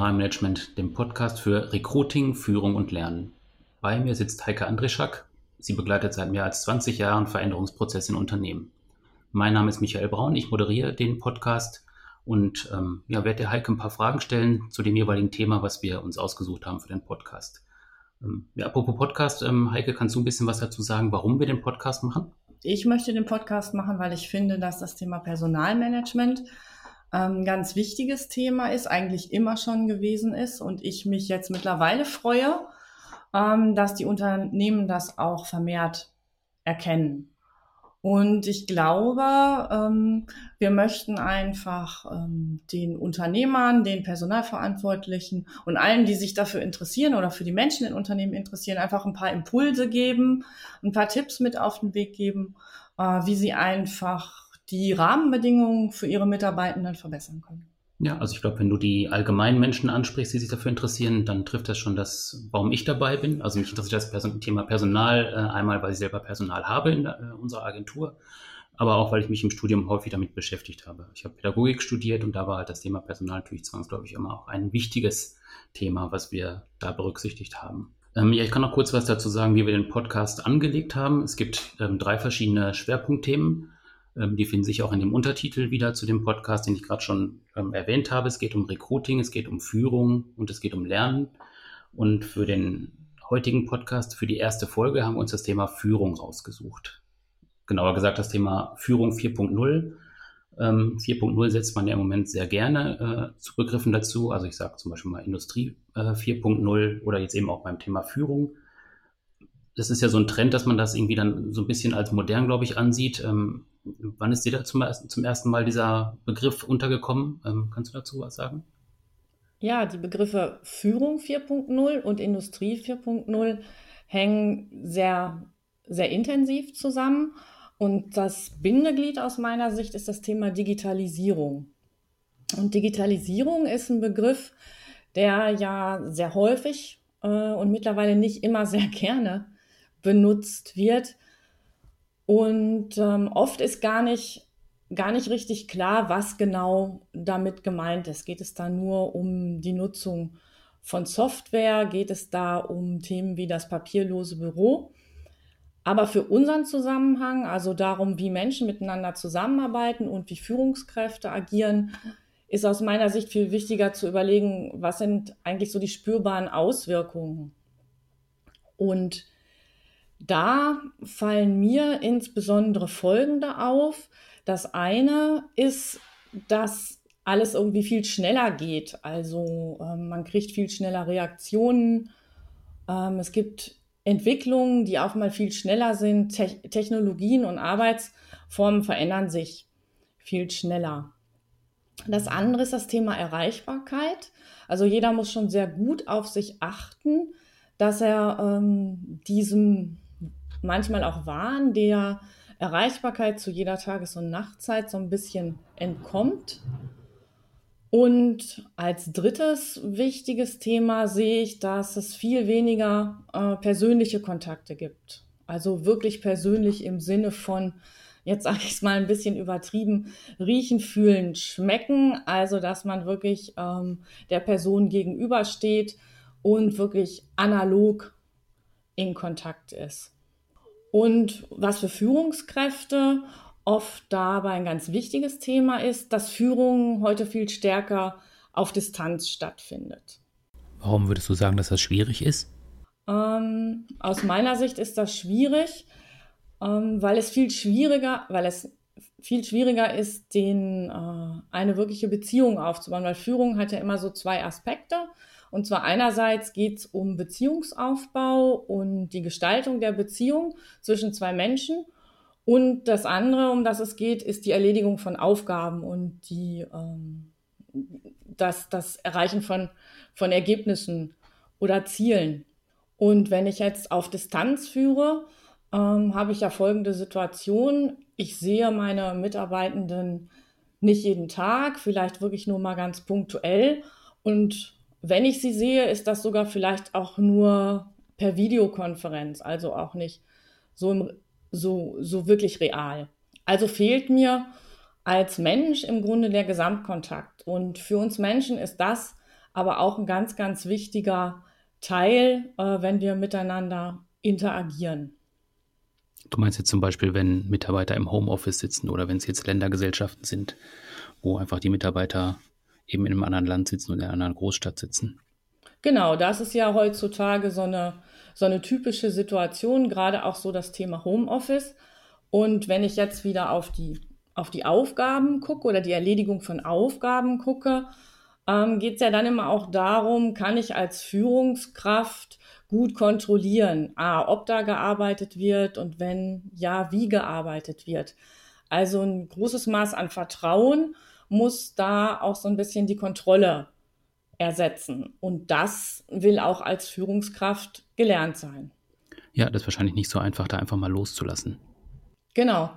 Personalmanagement, dem Podcast für Recruiting, Führung und Lernen. Bei mir sitzt Heike Andrischak. Sie begleitet seit mehr als 20 Jahren Veränderungsprozesse in Unternehmen. Mein Name ist Michael Braun, ich moderiere den Podcast und ähm, ja, werde der Heike ein paar Fragen stellen zu dem jeweiligen Thema, was wir uns ausgesucht haben für den Podcast. Ähm, ja, apropos Podcast, ähm, Heike, kannst du ein bisschen was dazu sagen, warum wir den Podcast machen? Ich möchte den Podcast machen, weil ich finde, dass das Thema Personalmanagement ähm, ganz wichtiges Thema ist, eigentlich immer schon gewesen ist und ich mich jetzt mittlerweile freue, ähm, dass die Unternehmen das auch vermehrt erkennen. Und ich glaube, ähm, wir möchten einfach den Unternehmern, den Personalverantwortlichen und allen, die sich dafür interessieren oder für die Menschen in Unternehmen interessieren, einfach ein paar Impulse geben, ein paar Tipps mit auf den Weg geben, äh, wie sie einfach die Rahmenbedingungen für ihre Mitarbeitenden verbessern können. Ja, also ich glaube, wenn du die allgemeinen Menschen ansprichst, die sich dafür interessieren, dann trifft das schon das, warum ich dabei bin. Also mich interessiert das Person Thema Personal äh, einmal, weil ich selber Personal habe in äh, unserer Agentur, aber auch, weil ich mich im Studium häufig damit beschäftigt habe. Ich habe Pädagogik studiert und da war halt das Thema Personal natürlich zwangsläufig immer auch ein wichtiges Thema, was wir da berücksichtigt haben. Ähm, ja, ich kann noch kurz was dazu sagen, wie wir den Podcast angelegt haben. Es gibt ähm, drei verschiedene Schwerpunktthemen. Ähm, die finden sich auch in dem Untertitel wieder zu dem Podcast, den ich gerade schon ähm, erwähnt habe. Es geht um Recruiting, es geht um Führung und es geht um Lernen. Und für den heutigen Podcast, für die erste Folge, haben wir uns das Thema Führung rausgesucht. Genauer gesagt das Thema Führung 4.0. Ähm, 4.0 setzt man ja im Moment sehr gerne äh, zu Begriffen dazu. Also ich sage zum Beispiel mal Industrie äh, 4.0 oder jetzt eben auch beim Thema Führung. Das ist ja so ein Trend, dass man das irgendwie dann so ein bisschen als modern, glaube ich, ansieht. Ähm, Wann ist dir da zum, zum ersten Mal dieser Begriff untergekommen? Ähm, kannst du dazu was sagen? Ja, die Begriffe Führung 4.0 und Industrie 4.0 hängen sehr, sehr intensiv zusammen. Und das Bindeglied aus meiner Sicht ist das Thema Digitalisierung. Und Digitalisierung ist ein Begriff, der ja sehr häufig äh, und mittlerweile nicht immer sehr gerne benutzt wird, und ähm, oft ist gar nicht, gar nicht richtig klar, was genau damit gemeint ist. Geht es da nur um die Nutzung von Software? Geht es da um Themen wie das papierlose Büro? Aber für unseren Zusammenhang, also darum, wie Menschen miteinander zusammenarbeiten und wie Führungskräfte agieren, ist aus meiner Sicht viel wichtiger zu überlegen, was sind eigentlich so die spürbaren Auswirkungen. Und da fallen mir insbesondere folgende auf. Das eine ist, dass alles irgendwie viel schneller geht. Also ähm, man kriegt viel schneller Reaktionen. Ähm, es gibt Entwicklungen, die auch mal viel schneller sind. Te Technologien und Arbeitsformen verändern sich viel schneller. Das andere ist das Thema Erreichbarkeit. Also jeder muss schon sehr gut auf sich achten, dass er ähm, diesem manchmal auch Wahn der Erreichbarkeit zu jeder Tages- und Nachtzeit so ein bisschen entkommt. Und als drittes wichtiges Thema sehe ich, dass es viel weniger äh, persönliche Kontakte gibt. Also wirklich persönlich im Sinne von, jetzt sage ich es mal ein bisschen übertrieben, riechen, fühlen, schmecken. Also dass man wirklich ähm, der Person gegenübersteht und wirklich analog in Kontakt ist. Und was für Führungskräfte oft dabei ein ganz wichtiges Thema ist, dass Führung heute viel stärker auf Distanz stattfindet. Warum würdest du sagen, dass das schwierig ist? Ähm, aus meiner Sicht ist das schwierig, ähm, weil es viel schwieriger, weil es viel schwieriger ist, den, äh, eine wirkliche Beziehung aufzubauen, weil Führung hat ja immer so zwei Aspekte. Und zwar einerseits geht es um Beziehungsaufbau und die Gestaltung der Beziehung zwischen zwei Menschen. Und das andere, um das es geht, ist die Erledigung von Aufgaben und die, ähm, das, das Erreichen von, von Ergebnissen oder Zielen. Und wenn ich jetzt auf Distanz führe, ähm, habe ich ja folgende Situation. Ich sehe meine Mitarbeitenden nicht jeden Tag, vielleicht wirklich nur mal ganz punktuell. Und wenn ich sie sehe, ist das sogar vielleicht auch nur per Videokonferenz, also auch nicht so, im, so, so wirklich real. Also fehlt mir als Mensch im Grunde der Gesamtkontakt. Und für uns Menschen ist das aber auch ein ganz, ganz wichtiger Teil, äh, wenn wir miteinander interagieren. Du meinst jetzt zum Beispiel, wenn Mitarbeiter im Homeoffice sitzen oder wenn es jetzt Ländergesellschaften sind, wo einfach die Mitarbeiter eben in einem anderen Land sitzen und in einer anderen Großstadt sitzen. Genau, das ist ja heutzutage so eine, so eine typische Situation, gerade auch so das Thema Homeoffice. Und wenn ich jetzt wieder auf die, auf die Aufgaben gucke oder die Erledigung von Aufgaben gucke, ähm, geht es ja dann immer auch darum, kann ich als Führungskraft gut kontrollieren, a, ob da gearbeitet wird und wenn ja, wie gearbeitet wird. Also ein großes Maß an Vertrauen muss da auch so ein bisschen die Kontrolle ersetzen. Und das will auch als Führungskraft gelernt sein. Ja, das ist wahrscheinlich nicht so einfach, da einfach mal loszulassen. Genau.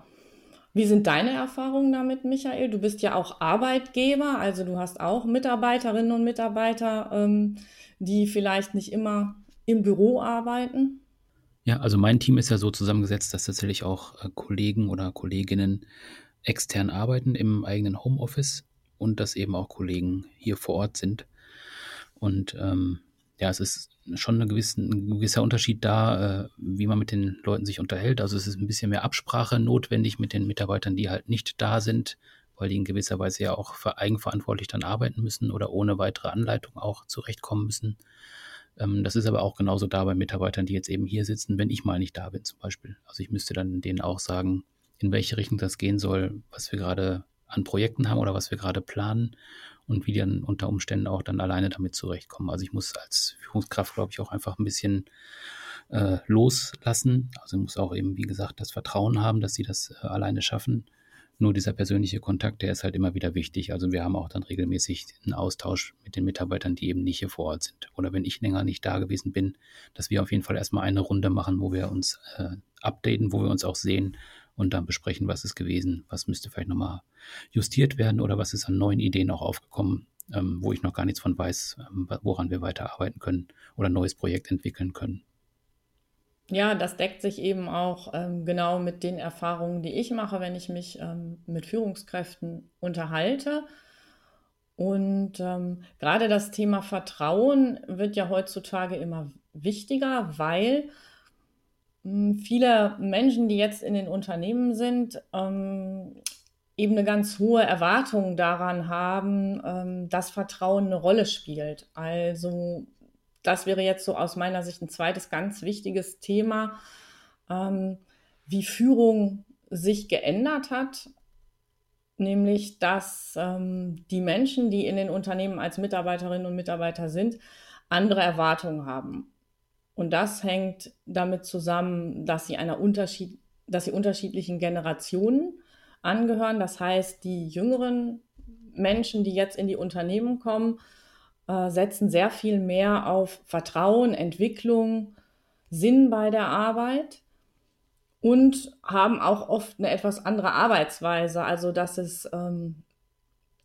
Wie sind deine Erfahrungen damit, Michael? Du bist ja auch Arbeitgeber, also du hast auch Mitarbeiterinnen und Mitarbeiter, ähm, die vielleicht nicht immer im Büro arbeiten. Ja, also mein Team ist ja so zusammengesetzt, dass tatsächlich auch äh, Kollegen oder Kolleginnen extern arbeiten im eigenen Homeoffice und dass eben auch Kollegen hier vor Ort sind. Und ähm, ja, es ist schon eine gewisse, ein gewisser Unterschied da, äh, wie man mit den Leuten sich unterhält. Also es ist ein bisschen mehr Absprache notwendig mit den Mitarbeitern, die halt nicht da sind, weil die in gewisser Weise ja auch eigenverantwortlich dann arbeiten müssen oder ohne weitere Anleitung auch zurechtkommen müssen. Ähm, das ist aber auch genauso da bei Mitarbeitern, die jetzt eben hier sitzen, wenn ich mal nicht da bin zum Beispiel. Also ich müsste dann denen auch sagen, in welche Richtung das gehen soll, was wir gerade an Projekten haben oder was wir gerade planen und wie dann unter Umständen auch dann alleine damit zurechtkommen. Also ich muss als Führungskraft, glaube ich, auch einfach ein bisschen äh, loslassen. Also ich muss auch eben, wie gesagt, das Vertrauen haben, dass sie das äh, alleine schaffen. Nur dieser persönliche Kontakt, der ist halt immer wieder wichtig. Also wir haben auch dann regelmäßig einen Austausch mit den Mitarbeitern, die eben nicht hier vor Ort sind. Oder wenn ich länger nicht da gewesen bin, dass wir auf jeden Fall erstmal eine Runde machen, wo wir uns äh, updaten, wo wir uns auch sehen und dann besprechen, was ist gewesen, was müsste vielleicht nochmal justiert werden oder was ist an neuen Ideen auch aufgekommen, ähm, wo ich noch gar nichts von weiß, ähm, woran wir weiterarbeiten können oder ein neues Projekt entwickeln können. Ja, das deckt sich eben auch ähm, genau mit den Erfahrungen, die ich mache, wenn ich mich ähm, mit Führungskräften unterhalte. Und ähm, gerade das Thema Vertrauen wird ja heutzutage immer wichtiger, weil viele Menschen, die jetzt in den Unternehmen sind, ähm, eben eine ganz hohe Erwartung daran haben, ähm, dass Vertrauen eine Rolle spielt. Also das wäre jetzt so aus meiner Sicht ein zweites ganz wichtiges Thema, ähm, wie Führung sich geändert hat, nämlich dass ähm, die Menschen, die in den Unternehmen als Mitarbeiterinnen und Mitarbeiter sind, andere Erwartungen haben. Und das hängt damit zusammen, dass sie einer Unterschied, dass sie unterschiedlichen Generationen angehören. Das heißt, die jüngeren Menschen, die jetzt in die Unternehmen kommen, äh, setzen sehr viel mehr auf Vertrauen, Entwicklung, Sinn bei der Arbeit und haben auch oft eine etwas andere Arbeitsweise. Also, dass es ähm,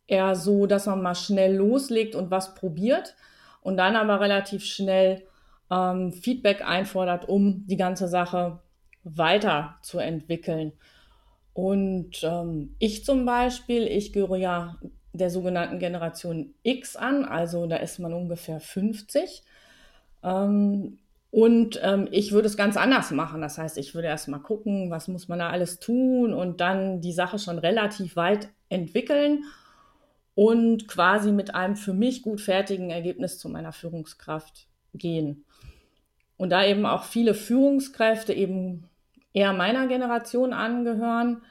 eher so, dass man mal schnell loslegt und was probiert und dann aber relativ schnell ähm, Feedback einfordert, um die ganze Sache weiterzuentwickeln. Und ähm, ich zum Beispiel, ich gehöre ja der sogenannten Generation X an, also da ist man ungefähr 50. Ähm, und ähm, ich würde es ganz anders machen. Das heißt, ich würde erst mal gucken, was muss man da alles tun und dann die Sache schon relativ weit entwickeln und quasi mit einem für mich gut fertigen Ergebnis zu meiner Führungskraft gehen. Und da eben auch viele Führungskräfte eben eher meiner Generation angehören,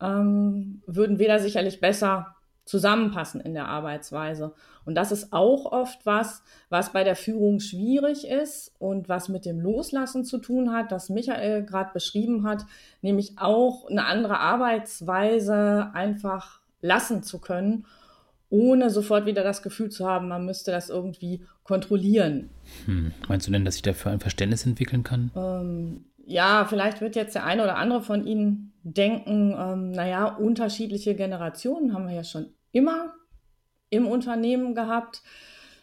ähm, würden wir da sicherlich besser zusammenpassen in der Arbeitsweise. Und das ist auch oft was, was bei der Führung schwierig ist und was mit dem Loslassen zu tun hat, das Michael gerade beschrieben hat, nämlich auch eine andere Arbeitsweise einfach lassen zu können ohne sofort wieder das Gefühl zu haben, man müsste das irgendwie kontrollieren. Hm. Meinst du denn, dass ich dafür ein Verständnis entwickeln kann? Ähm, ja, vielleicht wird jetzt der eine oder andere von Ihnen denken, ähm, naja, unterschiedliche Generationen haben wir ja schon immer im Unternehmen gehabt.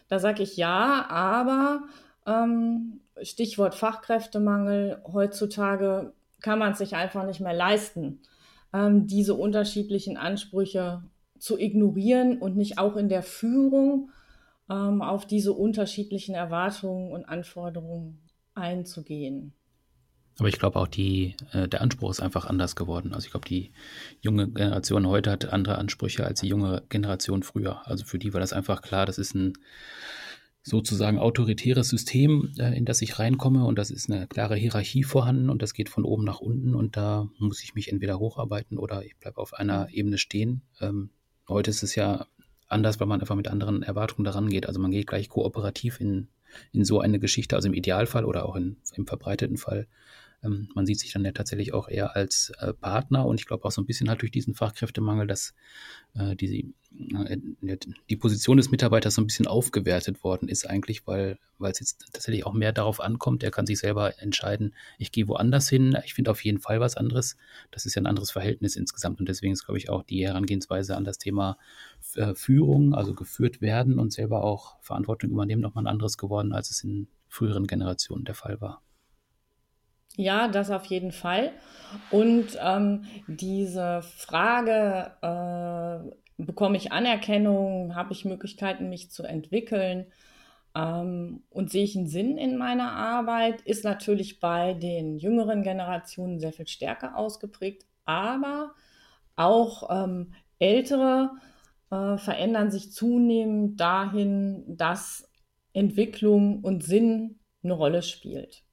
Da sage ich ja, aber ähm, Stichwort Fachkräftemangel, heutzutage kann man es sich einfach nicht mehr leisten, ähm, diese unterschiedlichen Ansprüche zu ignorieren und nicht auch in der Führung ähm, auf diese unterschiedlichen Erwartungen und Anforderungen einzugehen. Aber ich glaube auch, die, äh, der Anspruch ist einfach anders geworden. Also ich glaube, die junge Generation heute hat andere Ansprüche als die junge Generation früher. Also für die war das einfach klar, das ist ein sozusagen autoritäres System, äh, in das ich reinkomme und das ist eine klare Hierarchie vorhanden und das geht von oben nach unten und da muss ich mich entweder hocharbeiten oder ich bleibe auf einer Ebene stehen. Ähm, heute ist es ja anders, weil man einfach mit anderen Erwartungen daran geht. Also man geht gleich kooperativ in, in so eine Geschichte, also im Idealfall oder auch in, im verbreiteten Fall ähm, man sieht sich dann ja tatsächlich auch eher als äh, Partner und ich glaube auch so ein bisschen halt durch diesen Fachkräftemangel, dass äh, die, äh, die Position des Mitarbeiters so ein bisschen aufgewertet worden ist eigentlich, weil weil es jetzt tatsächlich auch mehr darauf ankommt, er kann sich selber entscheiden, ich gehe woanders hin, ich finde auf jeden Fall was anderes. Das ist ja ein anderes Verhältnis insgesamt und deswegen ist, glaube ich, auch die Herangehensweise an das Thema äh, Führung, also geführt werden und selber auch Verantwortung übernehmen, nochmal ein anderes geworden, als es in früheren Generationen der Fall war. Ja, das auf jeden Fall. Und ähm, diese Frage, äh, bekomme ich Anerkennung, habe ich Möglichkeiten, mich zu entwickeln ähm, und sehe ich einen Sinn in meiner Arbeit, ist natürlich bei den jüngeren Generationen sehr viel stärker ausgeprägt. Aber auch ähm, ältere äh, verändern sich zunehmend dahin, dass Entwicklung und Sinn eine Rolle spielt.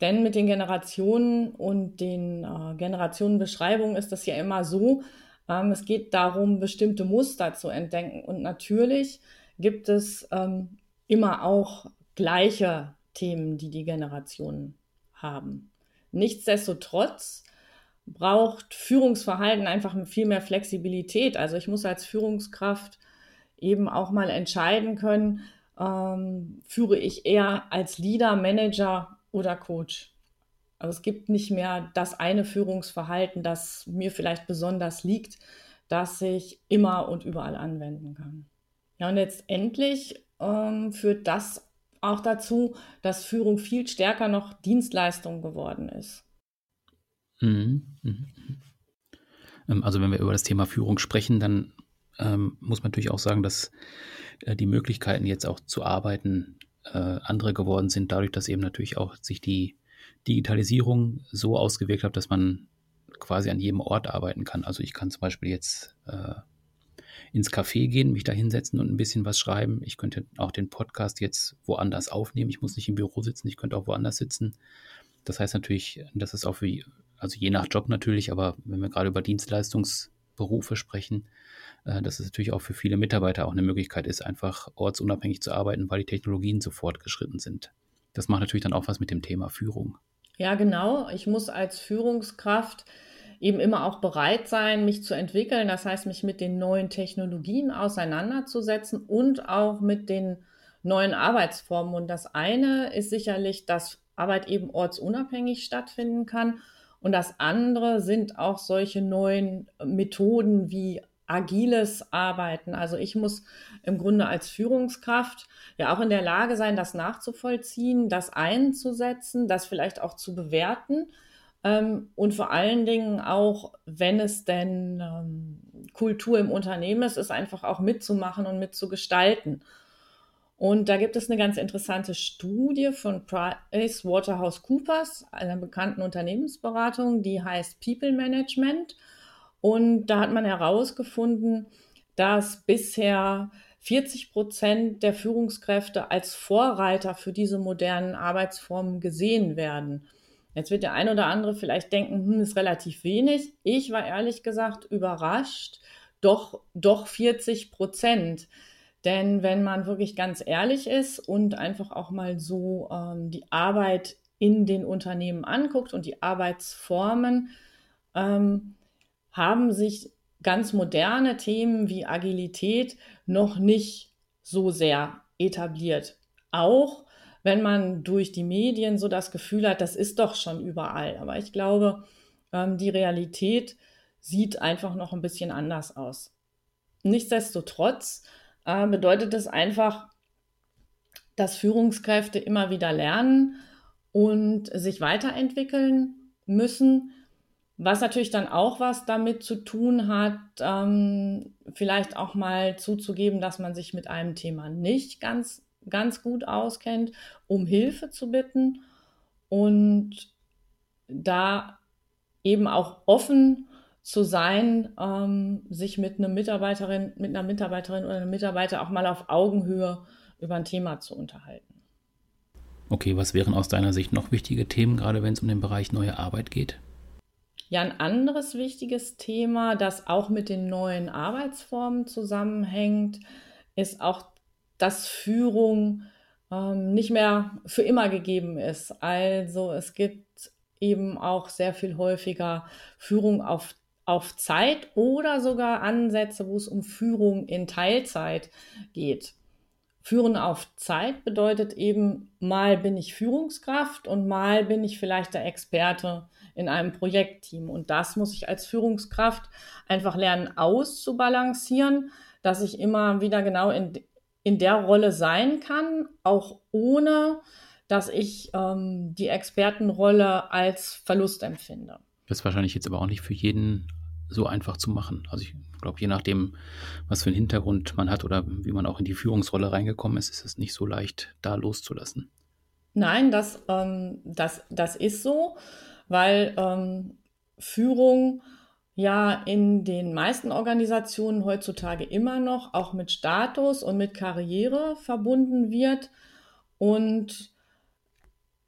Denn mit den Generationen und den äh, Generationenbeschreibungen ist das ja immer so, ähm, es geht darum, bestimmte Muster zu entdecken. Und natürlich gibt es ähm, immer auch gleiche Themen, die die Generationen haben. Nichtsdestotrotz braucht Führungsverhalten einfach viel mehr Flexibilität. Also ich muss als Führungskraft eben auch mal entscheiden können, ähm, führe ich eher als Leader, Manager oder Coach. Also es gibt nicht mehr das eine Führungsverhalten, das mir vielleicht besonders liegt, das ich immer und überall anwenden kann. Ja, und letztendlich ähm, führt das auch dazu, dass Führung viel stärker noch Dienstleistung geworden ist. Mhm. Mhm. Ähm, also wenn wir über das Thema Führung sprechen, dann ähm, muss man natürlich auch sagen, dass äh, die Möglichkeiten jetzt auch zu arbeiten äh, andere geworden sind, dadurch, dass eben natürlich auch sich die Digitalisierung so ausgewirkt hat, dass man quasi an jedem Ort arbeiten kann. Also ich kann zum Beispiel jetzt äh, ins Café gehen, mich da hinsetzen und ein bisschen was schreiben. Ich könnte auch den Podcast jetzt woanders aufnehmen. Ich muss nicht im Büro sitzen, ich könnte auch woanders sitzen. Das heißt natürlich, das ist auch für, also je nach Job natürlich, aber wenn wir gerade über Dienstleistungsberufe sprechen, dass es natürlich auch für viele Mitarbeiter auch eine Möglichkeit ist, einfach ortsunabhängig zu arbeiten, weil die Technologien so fortgeschritten sind. Das macht natürlich dann auch was mit dem Thema Führung. Ja, genau. Ich muss als Führungskraft eben immer auch bereit sein, mich zu entwickeln. Das heißt, mich mit den neuen Technologien auseinanderzusetzen und auch mit den neuen Arbeitsformen. Und das eine ist sicherlich, dass Arbeit eben ortsunabhängig stattfinden kann. Und das andere sind auch solche neuen Methoden wie agiles Arbeiten. Also ich muss im Grunde als Führungskraft ja auch in der Lage sein, das nachzuvollziehen, das einzusetzen, das vielleicht auch zu bewerten ähm, und vor allen Dingen auch, wenn es denn ähm, Kultur im Unternehmen ist, ist einfach auch mitzumachen und mitzugestalten. Und da gibt es eine ganz interessante Studie von Price Waterhouse Coopers, einer bekannten Unternehmensberatung, die heißt People Management. Und da hat man herausgefunden, dass bisher 40 Prozent der Führungskräfte als Vorreiter für diese modernen Arbeitsformen gesehen werden. Jetzt wird der ein oder andere vielleicht denken, hm, ist relativ wenig. Ich war ehrlich gesagt überrascht, doch, doch 40 Prozent. Denn wenn man wirklich ganz ehrlich ist und einfach auch mal so ähm, die Arbeit in den Unternehmen anguckt und die Arbeitsformen, ähm, haben sich ganz moderne Themen wie Agilität noch nicht so sehr etabliert. Auch wenn man durch die Medien so das Gefühl hat, das ist doch schon überall. Aber ich glaube, ähm, die Realität sieht einfach noch ein bisschen anders aus. Nichtsdestotrotz äh, bedeutet es einfach, dass Führungskräfte immer wieder lernen und sich weiterentwickeln müssen, Was natürlich dann auch was damit zu tun hat, ähm, vielleicht auch mal zuzugeben, dass man sich mit einem Thema nicht ganz, ganz gut auskennt, um Hilfe zu bitten und da eben auch offen zu sein, ähm, sich mit einer Mitarbeiterin, mit einer Mitarbeiterin oder einem Mitarbeiter auch mal auf Augenhöhe über ein Thema zu unterhalten. Okay, was wären aus deiner Sicht noch wichtige Themen, gerade wenn es um den Bereich neue Arbeit geht? Ja, ein anderes wichtiges Thema, das auch mit den neuen Arbeitsformen zusammenhängt, ist auch, dass Führung ähm, nicht mehr für immer gegeben ist. Also es gibt eben auch sehr viel häufiger Führung auf, auf Zeit oder sogar Ansätze, wo es um Führung in Teilzeit geht. Führen auf Zeit bedeutet eben, mal bin ich Führungskraft und mal bin ich vielleicht der Experte in einem Projektteam. Und das muss ich als Führungskraft einfach lernen auszubalancieren, dass ich immer wieder genau in, in der Rolle sein kann, auch ohne dass ich ähm, die Expertenrolle als Verlust empfinde. Das ist wahrscheinlich jetzt aber auch nicht für jeden so einfach zu machen. Also ich glaube, je nachdem, was für einen Hintergrund man hat oder wie man auch in die Führungsrolle reingekommen ist, ist es nicht so leicht, da loszulassen. Nein, das, ähm, das, das ist so, weil ähm, Führung ja in den meisten Organisationen heutzutage immer noch auch mit Status und mit Karriere verbunden wird und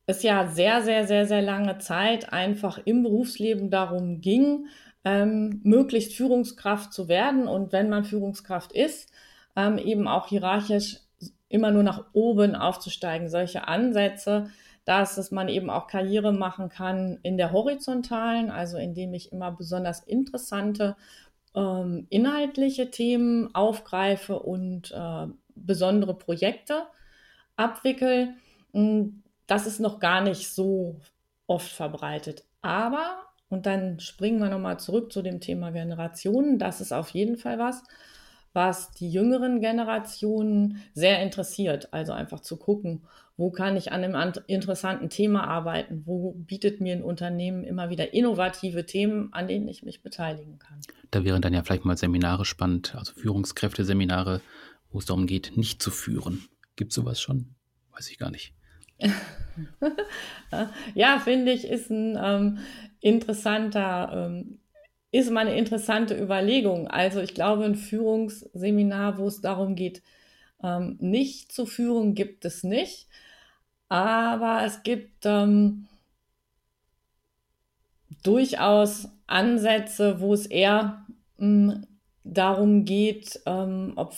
es ja sehr, sehr, sehr, sehr lange Zeit einfach im Berufsleben darum ging, ähm, möglichst Führungskraft zu werden und wenn man Führungskraft ist, ähm, eben auch hierarchisch immer nur nach oben aufzusteigen. Solche Ansätze, dass es man eben auch Karriere machen kann in der horizontalen, also indem ich immer besonders interessante ähm, inhaltliche Themen aufgreife und äh, besondere Projekte abwickel. Hm, das ist noch gar nicht so oft verbreitet. Aber, und dann springen wir nochmal zurück zu dem Thema Generationen, das ist auf jeden Fall was, was die jüngeren Generationen sehr interessiert. Also einfach zu gucken, wo kann ich an einem interessanten Thema arbeiten, wo bietet mir ein Unternehmen immer wieder innovative Themen, an denen ich mich beteiligen kann. Da wären dann ja vielleicht mal Seminare spannend, also Führungskräfteseminare, wo es darum geht, nicht zu führen. Gibt es sowas schon? Weiß ich gar nicht. ja, finde ich, ist ein ähm, interessanter, ähm, ist mal eine interessante Überlegung. Also ich glaube, ein Führungsseminar, wo es darum geht, ähm, nicht zu führen, gibt es nicht. Aber es gibt ähm, durchaus Ansätze, wo es eher mh, hm, darum geht, ähm, ob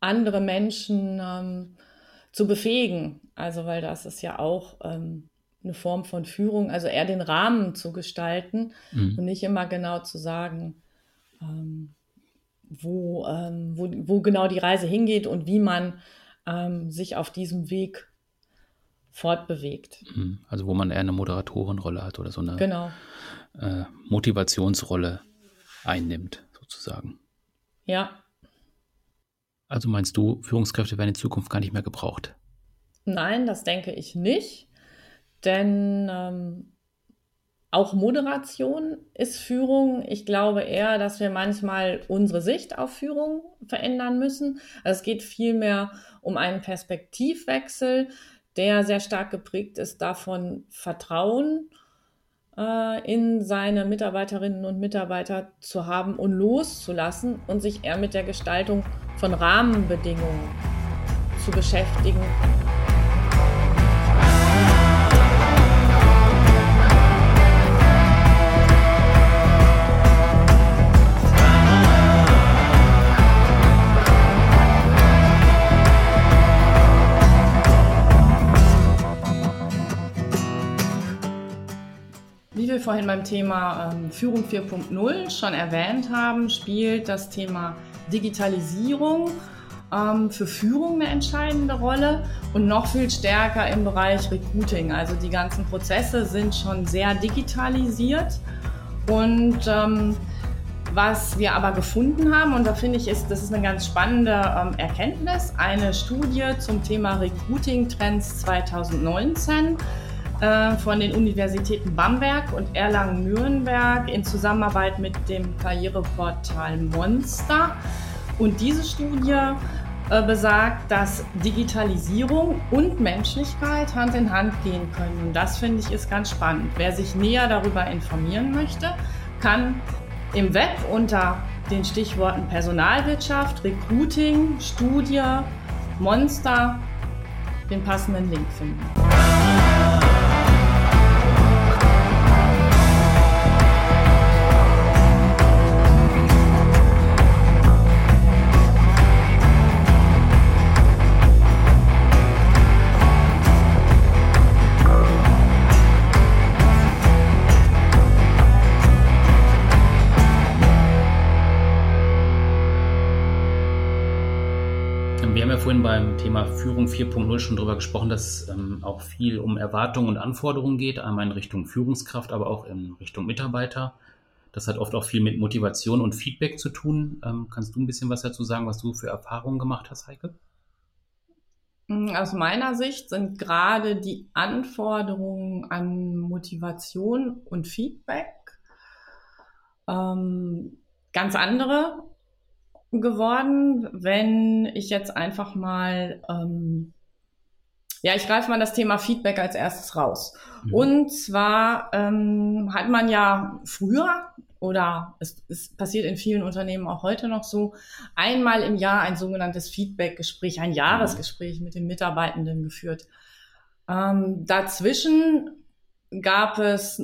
andere Menschen ähm, zu befähigen. Also, weil das ist ja auch ähm, eine Form von Führung, also eher den Rahmen zu gestalten mhm. und nicht immer genau zu sagen, ähm, wo, ähm, wo, wo genau die Reise hingeht und wie man ähm, sich auf diesem Weg fortbewegt. Mhm. Also wo man eher eine Moderatorenrolle hat oder so eine genau. äh, Motivationsrolle einnimmt, sozusagen. Ja, also meinst du, Führungskräfte werden in Zukunft gar nicht mehr gebraucht? Nein, das denke ich nicht. Denn ähm, auch Moderation ist Führung. Ich glaube eher, dass wir manchmal unsere Sicht auf Führung verändern müssen. Also es geht vielmehr um einen Perspektivwechsel, der sehr stark geprägt ist davon, Vertrauen äh, in seine Mitarbeiterinnen und Mitarbeiter zu haben und loszulassen und sich eher mit der Gestaltung von Rahmenbedingungen zu beschäftigen. Wie wir vorhin beim Thema ähm, Führung 4.0 schon erwähnt haben, spielt das Thema Digitalisierung ähm, für Führung eine entscheidende Rolle und noch viel stärker im Bereich Recruiting. Also die ganzen Prozesse sind schon sehr digitalisiert und ähm, was wir aber gefunden haben, und da finde ich, ist, das ist eine ganz spannende ähm, Erkenntnis, eine Studie zum Thema Recruiting Trends 2019 äh, von den Universitäten Bamberg und Erlangen-Nürnberg in Zusammenarbeit mit dem Karriereportal Monster. Und diese Studie äh, besagt, dass Digitalisierung und Menschlichkeit Hand in Hand gehen können. Und das finde ich ist ganz spannend. Wer sich näher darüber informieren möchte, kann im Web unter den Stichworten Personalwirtschaft, Recruiting, Studie, Monster den passenden Link finden. Vorhin beim Thema Führung 4.0 schon darüber gesprochen, dass ähm, auch viel um Erwartungen und Anforderungen geht, einmal in Richtung Führungskraft, aber auch in Richtung Mitarbeiter. Das hat oft auch viel mit Motivation und Feedback zu tun. Ähm, kannst du ein bisschen was dazu sagen, was du für Erfahrungen gemacht hast, Heike? Mm, aus meiner Sicht sind gerade die Anforderungen an Motivation und Feedback ähm, ganz andere geworden, wenn ich jetzt einfach mal, ähm, ja, ich greife mal das Thema Feedback als erstes raus. Mhm. Und zwar ähm, hat man ja früher oder es, es passiert in vielen Unternehmen auch heute noch so, einmal im Jahr ein sogenanntes Feedback-Gespräch, ein Jahresgespräch mit den Mitarbeitenden geführt. Ähm, dazwischen gab es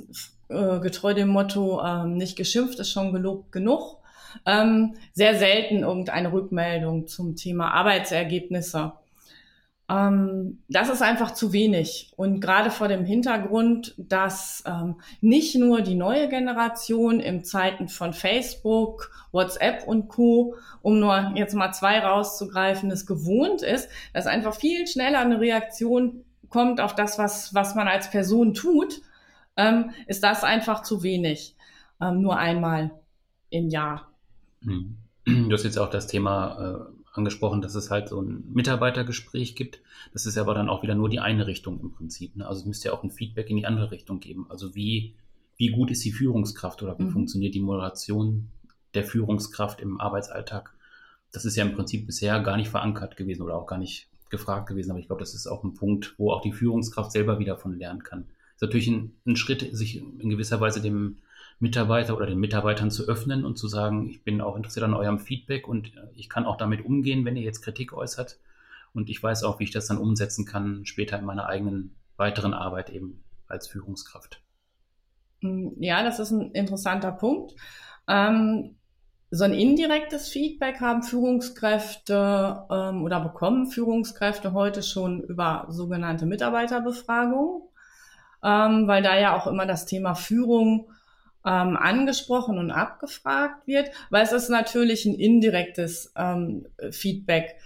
äh, getreu dem Motto, äh, nicht geschimpft ist schon gelobt genug ähm, sehr selten irgendeine Rückmeldung zum Thema Arbeitsergebnisse. Ähm, das ist einfach zu wenig. Und gerade vor dem Hintergrund, dass ähm, nicht nur die neue Generation im Zeiten von Facebook, WhatsApp und Co., um nur jetzt mal zwei rauszugreifen, es gewohnt ist, dass einfach viel schneller eine Reaktion kommt auf das, was, was man als Person tut, ähm, ist das einfach zu wenig. Ähm, nur einmal im Jahr. Mhm. Du hast jetzt auch das Thema äh, angesprochen, dass es halt so ein Mitarbeitergespräch gibt. Das ist aber dann auch wieder nur die eine Richtung im Prinzip. Ne? Also es müsste ja auch ein Feedback in die andere Richtung geben. Also wie, wie gut ist die Führungskraft oder wie mhm. funktioniert die Moderation der Führungskraft im Arbeitsalltag? Das ist ja im Prinzip bisher gar nicht verankert gewesen oder auch gar nicht gefragt gewesen. Aber ich glaube, das ist auch ein Punkt, wo auch die Führungskraft selber wieder von lernen kann. Das ist natürlich ein, ein Schritt, sich in gewisser Weise dem Mitarbeiter oder den Mitarbeitern zu öffnen und zu sagen, ich bin auch interessiert an eurem Feedback und äh, ich kann auch damit umgehen, wenn ihr jetzt Kritik äußert. Und ich weiß auch, wie ich das dann umsetzen kann, später in meiner eigenen weiteren Arbeit eben als Führungskraft. Mm, ja, das ist ein interessanter Punkt. Ähm, so ein indirektes Feedback haben Führungskräfte ähm, oder bekommen Führungskräfte heute schon über sogenannte Mitarbeiterbefragungen, ähm, weil da ja auch immer das Thema Führung ähm, angesprochen und abgefragt wird, weil es ist natürlich ein indirektes ähm, Feedback.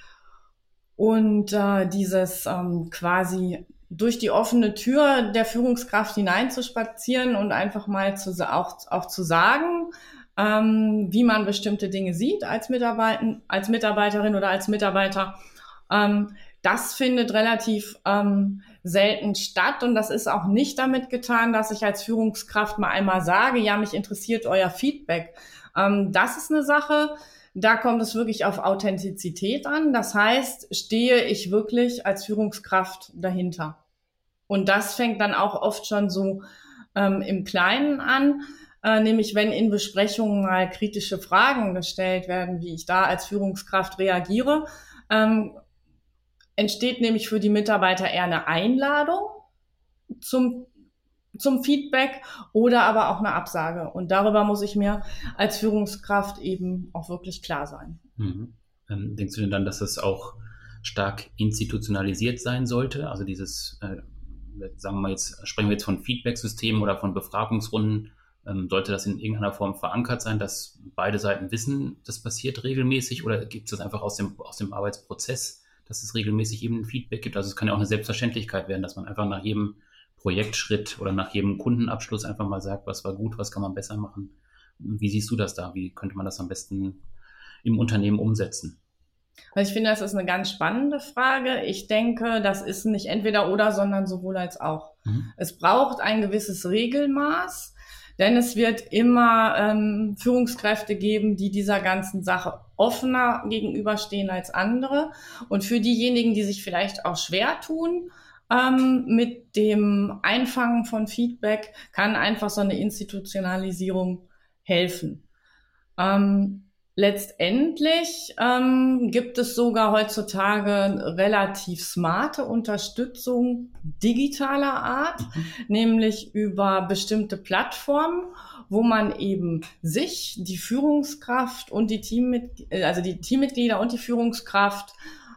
Und äh, dieses ähm, quasi durch die offene Tür der Führungskraft hineinzuspazieren und einfach mal zu, auch, auch zu sagen, ähm, wie man bestimmte Dinge sieht als, Mitarbeiter, als Mitarbeiterin oder als Mitarbeiter, ähm, das findet relativ ähm, selten statt und das ist auch nicht damit getan, dass ich als Führungskraft mal einmal sage, ja, mich interessiert euer Feedback. Ähm, das ist eine Sache, da kommt es wirklich auf Authentizität an. Das heißt, stehe ich wirklich als Führungskraft dahinter. Und das fängt dann auch oft schon so ähm, im Kleinen an, äh, nämlich wenn in Besprechungen mal kritische Fragen gestellt werden, wie ich da als Führungskraft reagiere. Ähm, entsteht nämlich für die Mitarbeiter eher eine Einladung zum, zum Feedback oder aber auch eine Absage. Und darüber muss ich mir als Führungskraft eben auch wirklich klar sein. Mhm. Ähm, denkst du denn dann, dass das auch stark institutionalisiert sein sollte? Also dieses, äh, sagen wir jetzt, sprechen wir jetzt von Feedback-Systemen oder von Befragungsrunden, ähm, sollte das in irgendeiner Form verankert sein, dass beide Seiten wissen, das passiert regelmäßig oder gibt es das einfach aus dem, aus dem Arbeitsprozess? Dass es regelmäßig eben ein Feedback gibt. Also es kann ja auch eine Selbstverständlichkeit werden, dass man einfach nach jedem Projektschritt oder nach jedem Kundenabschluss einfach mal sagt, was war gut, was kann man besser machen. Wie siehst du das da? Wie könnte man das am besten im Unternehmen umsetzen? Also ich finde, das ist eine ganz spannende Frage. Ich denke, das ist nicht entweder oder, sondern sowohl als auch. Mhm. Es braucht ein gewisses Regelmaß, denn es wird immer ähm, Führungskräfte geben, die dieser ganzen Sache offener gegenüberstehen als andere. Und für diejenigen, die sich vielleicht auch schwer tun, ähm, mit dem Einfangen von Feedback, kann einfach so eine Institutionalisierung helfen. Ähm, Letztendlich ähm, gibt es sogar heutzutage relativ smarte Unterstützung digitaler Art, mhm. nämlich über bestimmte Plattformen, wo man eben sich, die Führungskraft und die Teammitglieder, also die Teammitglieder und die Führungskraft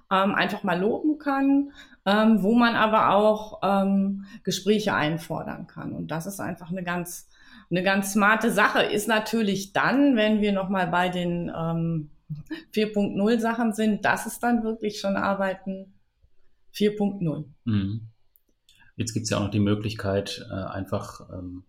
ähm, einfach mal loben kann, ähm, wo man aber auch ähm, Gespräche einfordern kann. Und das ist einfach eine ganz eine ganz smarte Sache ist natürlich dann, wenn wir nochmal bei den ähm, 4.0 Sachen sind, das ist dann wirklich schon Arbeiten 4.0. Mhm. Jetzt gibt es ja auch noch die Möglichkeit, äh, einfach ähm,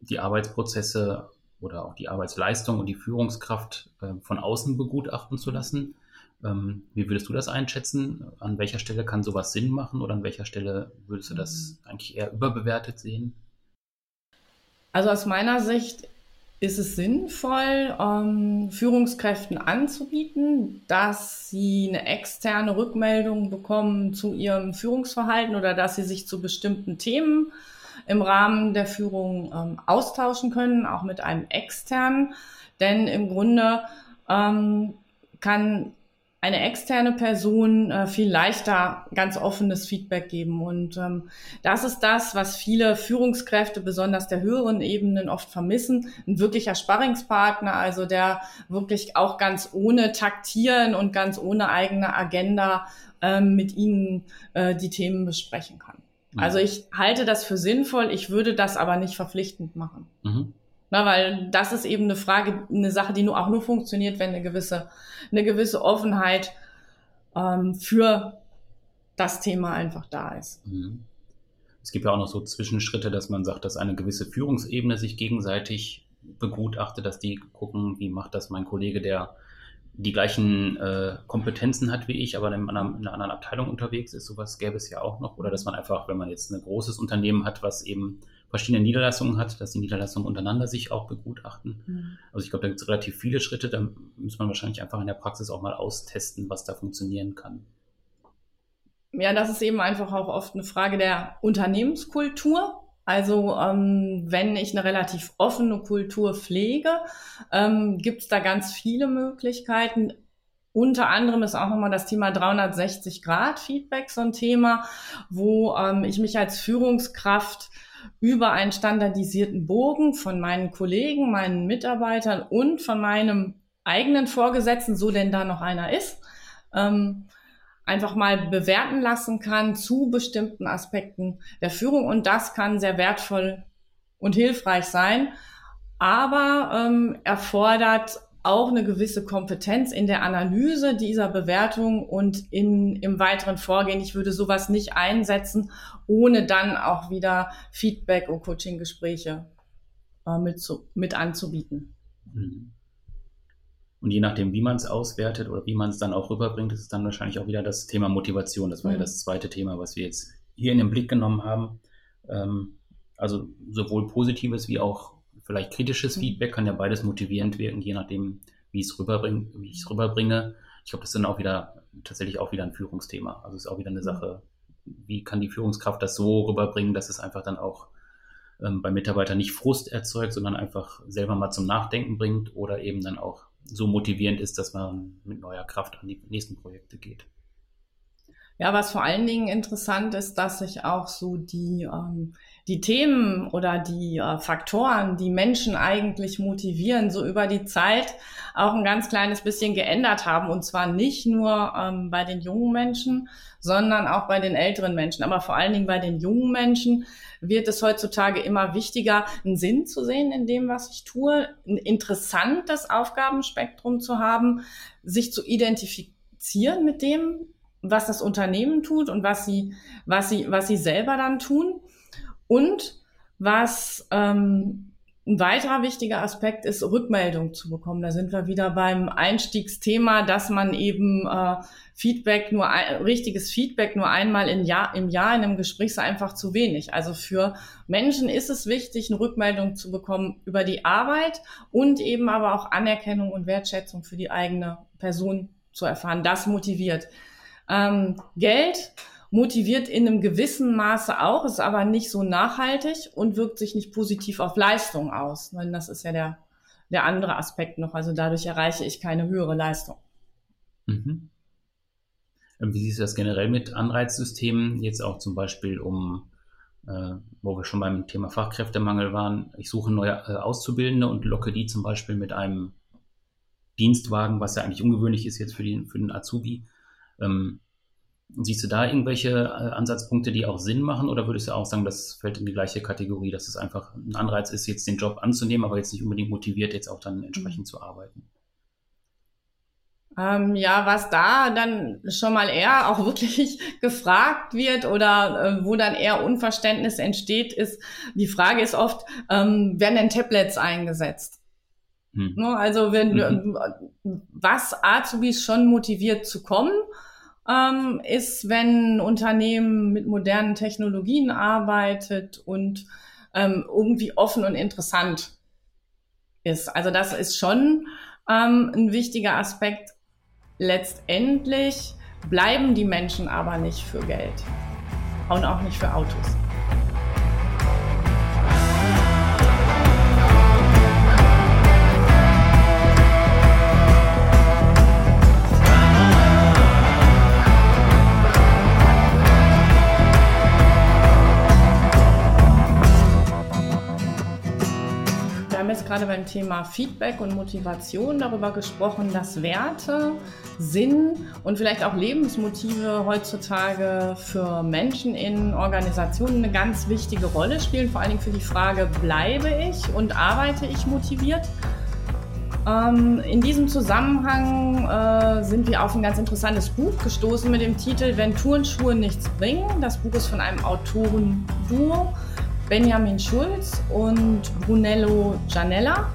die Arbeitsprozesse oder auch die Arbeitsleistung und die Führungskraft äh, von außen begutachten zu lassen. Ähm, wie würdest du das einschätzen? An welcher Stelle kann sowas Sinn machen oder an welcher Stelle würdest du das mhm. eigentlich eher überbewertet sehen? Also aus meiner Sicht ist es sinnvoll, ähm, Führungskräften anzubieten, dass sie eine externe Rückmeldung bekommen zu ihrem Führungsverhalten oder dass sie sich zu bestimmten Themen im Rahmen der Führung ähm, austauschen können, auch mit einem externen. Denn im Grunde ähm, kann eine externe Person äh, viel leichter ganz offenes Feedback geben. Und ähm, das ist das, was viele Führungskräfte, besonders der höheren Ebenen, oft vermissen. Ein wirklicher Sparringspartner, also der wirklich auch ganz ohne Taktieren und ganz ohne eigene Agenda ähm, mit ihnen äh, die Themen besprechen kann. Mhm. Also ich halte das für sinnvoll, ich würde das aber nicht verpflichtend machen. Mhm. Na, weil das ist eben eine Frage, eine Sache, die nur auch nur funktioniert, wenn eine gewisse, eine gewisse Offenheit ähm, für das Thema einfach da ist. Mhm. Es gibt ja auch noch so Zwischenschritte, dass man sagt, dass eine gewisse Führungsebene sich gegenseitig begutachtet, dass die gucken, wie macht das mein Kollege, der die gleichen äh, Kompetenzen hat wie ich, aber in einer, in einer anderen Abteilung unterwegs ist. Sowas gäbe es ja auch noch. Oder dass man einfach, wenn man jetzt ein großes Unternehmen hat, was eben verschiedene Niederlassungen hat, dass die Niederlassungen untereinander sich auch begutachten. Mhm. Also ich glaube, da gibt es relativ viele Schritte. Da muss man wahrscheinlich einfach in der Praxis auch mal austesten, was da funktionieren kann. Ja, das ist eben einfach auch oft eine Frage der Unternehmenskultur. Also ähm, wenn ich eine relativ offene Kultur pflege, ähm, gibt es da ganz viele Möglichkeiten. Unter anderem ist auch nochmal das Thema 360 Grad Feedback so ein Thema, wo ähm, ich mich als Führungskraft über einen standardisierten Bogen von meinen Kollegen, meinen Mitarbeitern und von meinem eigenen Vorgesetzten, so denn da noch einer ist, ähm, einfach mal bewerten lassen kann zu bestimmten Aspekten der Führung. Und das kann sehr wertvoll und hilfreich sein, aber ähm, erfordert auch eine gewisse Kompetenz in der Analyse dieser Bewertung und in, im weiteren Vorgehen. Ich würde sowas nicht einsetzen, ohne dann auch wieder Feedback und Coaching-Gespräche äh, mit, zu, mit anzubieten. Mhm. Und je nachdem, wie man es auswertet oder wie man es dann auch rüberbringt, ist es dann wahrscheinlich auch wieder das Thema Motivation. Das war mhm. ja das zweite Thema, was wir jetzt hier in den Blick genommen haben. Ähm, also sowohl positives wie auch vielleicht kritisches mhm. Feedback kann ja beides motivierend wirken, je nachdem, wie ich es rüberbringe, wie ich es rüberbringe. Ich glaube, das ist dann auch wieder tatsächlich auch wieder ein Führungsthema. Also es ist auch wieder eine mhm. Sache, wie kann die Führungskraft das so rüberbringen, dass es einfach dann auch ähm, bei Mitarbeitern nicht Frust erzeugt, sondern einfach selber mal zum Nachdenken bringt oder eben dann auch so motivierend ist, dass man mit neuer Kraft an die nächsten Projekte geht. Ja, was vor allen Dingen interessant ist, dass sich auch so die, ähm, die Themen oder die äh, Faktoren, die Menschen eigentlich motivieren, so über die Zeit auch ein ganz kleines bisschen geändert haben. Und zwar nicht nur ähm, bei den jungen Menschen, sondern auch bei den älteren Menschen. Aber vor allen Dingen bei den jungen Menschen wird es heutzutage immer wichtiger, einen Sinn zu sehen in dem, was ich tue, ein interessantes Aufgabenspektrum zu haben, sich zu identifizieren mit dem, was das Unternehmen tut und was sie, was sie, was sie selber dann tun und was ähm, ein weiterer wichtiger Aspekt ist, Rückmeldung zu bekommen. Da sind wir wieder beim Einstiegsthema, dass man eben äh, Feedback nur richtiges Feedback nur einmal im Jahr, im Jahr in einem Gespräch ist einfach zu wenig. Also für Menschen ist es wichtig, eine Rückmeldung zu bekommen über die Arbeit und eben aber auch Anerkennung und Wertschätzung für die eigene Person zu erfahren. Das motiviert. Ähm, Geld motiviert in einem gewissen Maße auch, ist aber nicht so nachhaltig und wirkt sich nicht positiv auf Leistung aus. Denn das ist ja der, der andere Aspekt noch. Also dadurch erreiche ich keine höhere Leistung. Mhm. Ähm, wie siehst du das generell mit Anreizsystemen? Jetzt auch zum Beispiel um, äh, wo wir schon beim Thema Fachkräftemangel waren. Ich suche neue äh, Auszubildende und locke die zum Beispiel mit einem Dienstwagen, was ja eigentlich ungewöhnlich ist jetzt für, die, für den Azubi. Ähm, Siehst du da irgendwelche äh, Ansatzpunkte, die auch Sinn machen, oder würdest du auch sagen, das fällt in die gleiche Kategorie, dass es einfach ein Anreiz ist, jetzt den Job anzunehmen, aber jetzt nicht unbedingt motiviert, jetzt auch dann entsprechend mhm. zu arbeiten? Ähm, ja, was da dann schon mal eher auch wirklich gefragt wird oder äh, wo dann eher Unverständnis entsteht, ist, die Frage ist oft, ähm, werden denn Tablets eingesetzt? Hm. Ne, also wenn, mhm. was Azubis schon motiviert zu kommen, ähm, ist, wenn ein Unternehmen mit modernen Technologien arbeitet und ähm, irgendwie offen und interessant ist. Also das ist schon ähm, ein wichtiger Aspekt. Letztendlich bleiben die Menschen aber nicht für Geld und auch nicht für Autos. Gerade beim Thema Feedback und Motivation darüber gesprochen, dass Werte, Sinn und vielleicht auch Lebensmotive heutzutage für Menschen in Organisationen eine ganz wichtige Rolle spielen, vor allen Dingen für die Frage, bleibe ich und arbeite ich motiviert? Ähm, in diesem Zusammenhang äh, sind wir auf ein ganz interessantes Buch gestoßen mit dem Titel Wenn Turnschuhe nichts bringen. Das Buch ist von einem Autorenduo Benjamin Schulz und Brunello Gianella.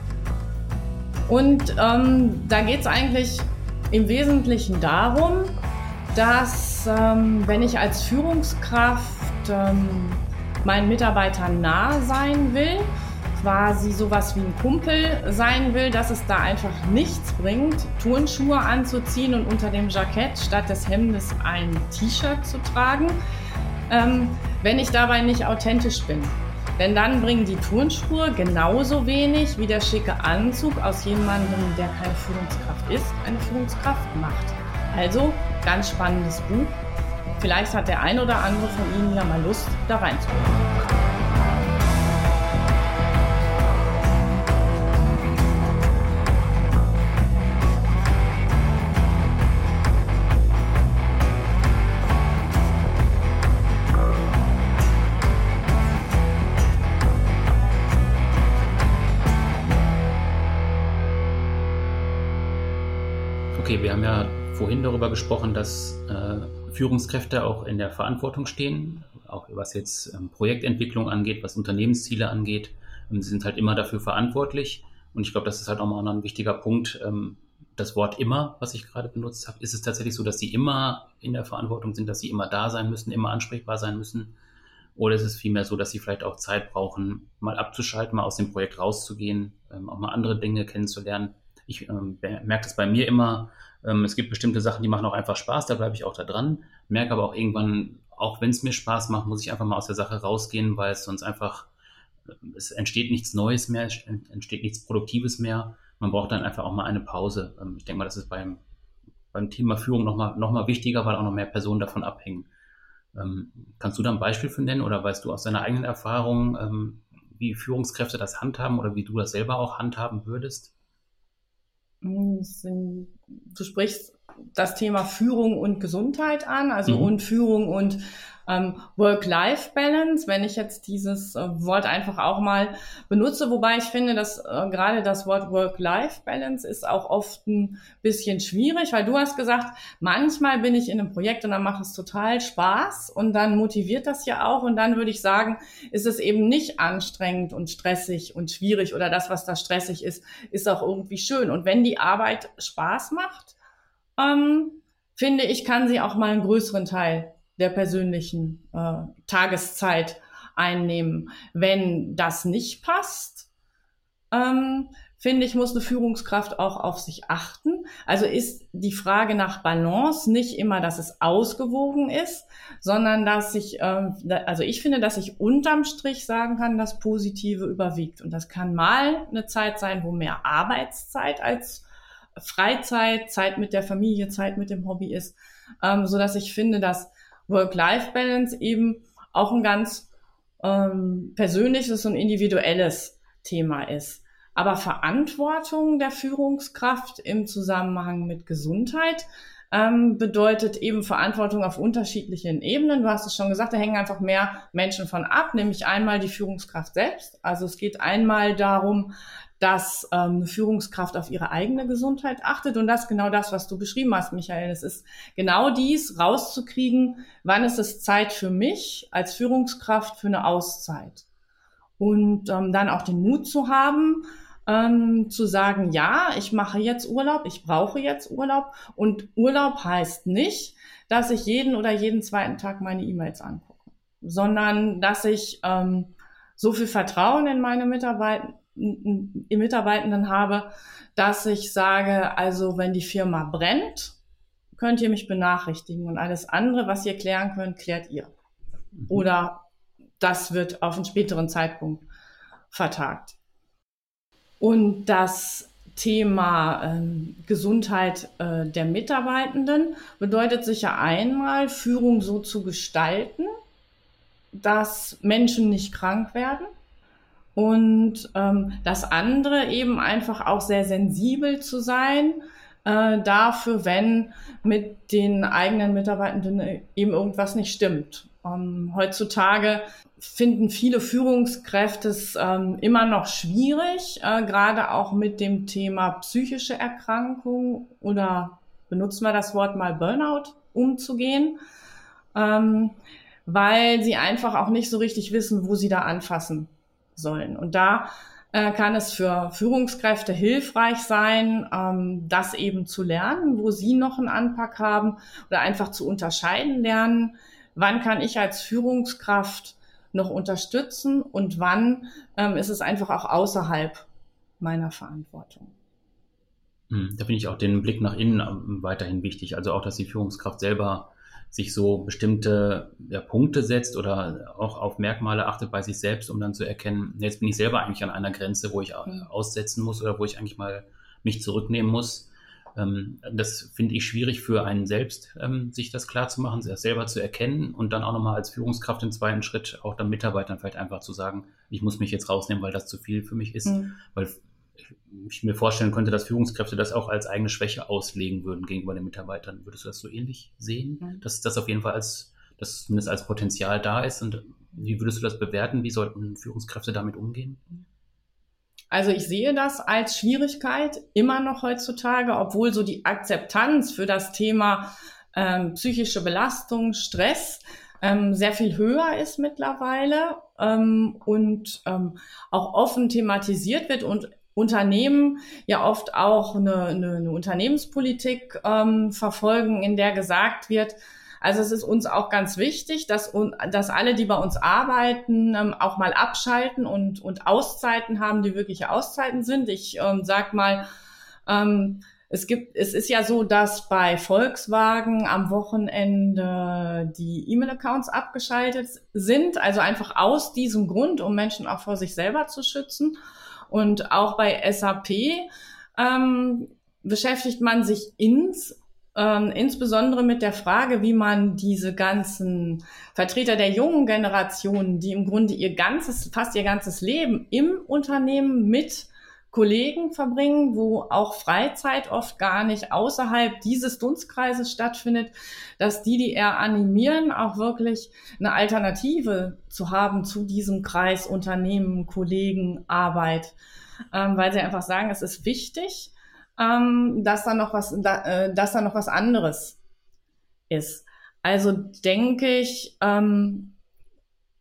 Und ähm, da geht es eigentlich im Wesentlichen darum, dass ähm, wenn ich als Führungskraft ähm, meinen Mitarbeitern nah sein will, quasi sowas wie ein Kumpel sein will, dass es da einfach nichts bringt, Turnschuhe anzuziehen und unter dem Jackett statt des Hemdes ein T-Shirt zu tragen, ähm, wenn ich dabei nicht authentisch bin. Denn dann bringen die Turnschuhe genauso wenig wie der schicke Anzug aus jemandem, der keine Führungskraft ist, eine Führungskraft macht. Also ganz spannendes Buch. Vielleicht hat der ein oder andere von Ihnen ja mal Lust, da reinzugucken. Darüber gesprochen, dass äh, Führungskräfte auch in der Verantwortung stehen, auch was jetzt ähm, Projektentwicklung angeht, was Unternehmensziele angeht. Und sie sind halt immer dafür verantwortlich. Und ich glaube, das ist halt auch mal ein wichtiger Punkt. Ähm, das Wort immer, was ich gerade benutzt habe, ist es tatsächlich so, dass sie immer in der Verantwortung sind, dass sie immer da sein müssen, immer ansprechbar sein müssen? Oder ist es vielmehr so, dass sie vielleicht auch Zeit brauchen, mal abzuschalten, mal aus dem Projekt rauszugehen, ähm, auch mal andere Dinge kennenzulernen? Ich ähm, merke das bei mir immer. Ähm, es gibt bestimmte Sachen, die machen auch einfach Spaß, da bleibe ich auch da dran. Merke aber auch irgendwann, auch wenn es mir Spaß macht, muss ich einfach mal aus der Sache rausgehen, weil es sonst einfach, äh, es entsteht nichts Neues mehr, es entsteht nichts Produktives mehr. Man braucht dann einfach auch mal eine Pause. Ähm, ich denke mal, das ist beim, beim Thema Führung nochmal noch mal wichtiger, weil auch noch mehr Personen davon abhängen. Ähm, kannst du da ein Beispiel für nennen oder weißt du aus deiner eigenen Erfahrung, wie Führungskräfte das handhaben oder wie du das selber auch handhaben würdest? Du sprichst das Thema Führung und Gesundheit an, also mhm. und Führung und ähm, Work-Life-Balance, wenn ich jetzt dieses äh, Wort einfach auch mal benutze, wobei ich finde, dass äh, gerade das Wort Work-Life-Balance ist auch oft ein bisschen schwierig, weil du hast gesagt, manchmal bin ich in einem Projekt und dann macht es total Spaß und dann motiviert das ja auch und dann würde ich sagen, ist es eben nicht anstrengend und stressig und schwierig oder das, was da stressig ist, ist auch irgendwie schön. Und wenn die Arbeit Spaß macht, ähm, finde ich, kann sie auch mal einen größeren Teil der persönlichen äh, Tageszeit einnehmen. Wenn das nicht passt, ähm, finde ich, muss eine Führungskraft auch auf sich achten. Also ist die Frage nach Balance nicht immer, dass es ausgewogen ist, sondern dass ich, ähm, also ich finde, dass ich unterm Strich sagen kann, dass Positive überwiegt. Und das kann mal eine Zeit sein, wo mehr Arbeitszeit als Freizeit, Zeit mit der Familie, Zeit mit dem Hobby ist, ähm, so dass ich finde, dass Work-Life-Balance eben auch ein ganz ähm, persönliches und individuelles Thema ist. Aber Verantwortung der Führungskraft im Zusammenhang mit Gesundheit ähm, bedeutet eben Verantwortung auf unterschiedlichen Ebenen. Du hast es schon gesagt, da hängen einfach mehr Menschen von ab, nämlich einmal die Führungskraft selbst. Also es geht einmal darum, dass ähm, eine Führungskraft auf ihre eigene Gesundheit achtet. Und das ist genau das, was du beschrieben hast, Michael. Es ist genau dies, rauszukriegen, wann ist es Zeit für mich als Führungskraft für eine Auszeit. Und ähm, dann auch den Mut zu haben, ähm, zu sagen, ja, ich mache jetzt Urlaub, ich brauche jetzt Urlaub. Und Urlaub heißt nicht, dass ich jeden oder jeden zweiten Tag meine E-Mails angucke, sondern dass ich ähm, so viel Vertrauen in meine Mitarbeiter Mitarbeitenden habe, dass ich sage, also wenn die Firma brennt, könnt ihr mich benachrichtigen und alles andere, was ihr klären könnt, klärt ihr. Mhm. Oder das wird auf einen späteren Zeitpunkt vertagt. Und das Thema ähm, Gesundheit äh, der Mitarbeitenden bedeutet sicher einmal, Führung so zu gestalten, dass Menschen nicht krank werden und ähm, das andere eben einfach auch sehr sensibel zu sein äh, dafür, wenn mit den eigenen Mitarbeitenden eben irgendwas nicht stimmt. Ähm, heutzutage finden viele Führungskräfte es ähm, immer noch schwierig, äh, gerade auch mit dem Thema psychische Erkrankung oder benutzen wir das Wort mal Burnout umzugehen, ähm, weil sie einfach auch nicht so richtig wissen, wo sie da anfassen sollen. Und da äh, kann es für Führungskräfte hilfreich sein, ähm, das eben zu lernen, wo sie noch einen Anpack haben oder einfach zu unterscheiden lernen, wann kann ich als Führungskraft noch unterstützen und wann ähm, ist es einfach auch außerhalb meiner Verantwortung. Hm, da finde ich auch den Blick nach innen ähm, weiterhin wichtig. Also auch, dass die Führungskraft selber sich so bestimmte ja, Punkte setzt oder auch auf Merkmale achtet bei sich selbst, um dann zu erkennen, jetzt bin ich selber eigentlich an einer Grenze, wo ich mhm. aussetzen muss oder wo ich eigentlich mal mich zurücknehmen muss. Ähm, das finde ich schwierig für einen selbst, ähm, sich das klar zu machen, sich selber zu erkennen und dann auch nochmal als Führungskraft im zweiten Schritt auch dann Mitarbeitern vielleicht einfach zu sagen, ich muss mich jetzt rausnehmen, weil das zu viel für mich ist. Mhm. Weil ich mir vorstellen könnte, dass Führungskräfte das auch als eigene Schwäche auslegen würden gegenüber den Mitarbeitern. Würdest du das so ähnlich sehen? Dass das auf jeden Fall als, dass zumindest als Potenzial da ist und wie würdest du das bewerten? Wie sollten Führungskräfte damit umgehen? Also ich sehe das als Schwierigkeit immer noch heutzutage, obwohl so die Akzeptanz für das Thema ähm, psychische Belastung, Stress ähm, sehr viel höher ist mittlerweile ähm, und ähm, auch offen thematisiert wird und Unternehmen ja oft auch eine, eine, eine Unternehmenspolitik ähm, verfolgen, in der gesagt wird, also es ist uns auch ganz wichtig, dass, dass alle, die bei uns arbeiten, ähm, auch mal abschalten und, und Auszeiten haben, die wirkliche Auszeiten sind. Ich ähm, sag mal, ähm, es gibt, es ist ja so, dass bei Volkswagen am Wochenende die E-Mail-Accounts abgeschaltet sind, also einfach aus diesem Grund, um Menschen auch vor sich selber zu schützen. Und auch bei SAP ähm, beschäftigt man sich ins, ähm, insbesondere mit der Frage, wie man diese ganzen Vertreter der jungen Generation, die im Grunde ihr ganzes, fast ihr ganzes Leben im Unternehmen mit Kollegen verbringen, wo auch Freizeit oft gar nicht außerhalb dieses Dunstkreises stattfindet, dass die, die eher animieren, auch wirklich eine Alternative zu haben zu diesem Kreis Unternehmen, Kollegen, Arbeit, ähm, weil sie einfach sagen, es ist wichtig, ähm, dass da noch was, da, äh, dass da noch was anderes ist. Also denke ich, ähm,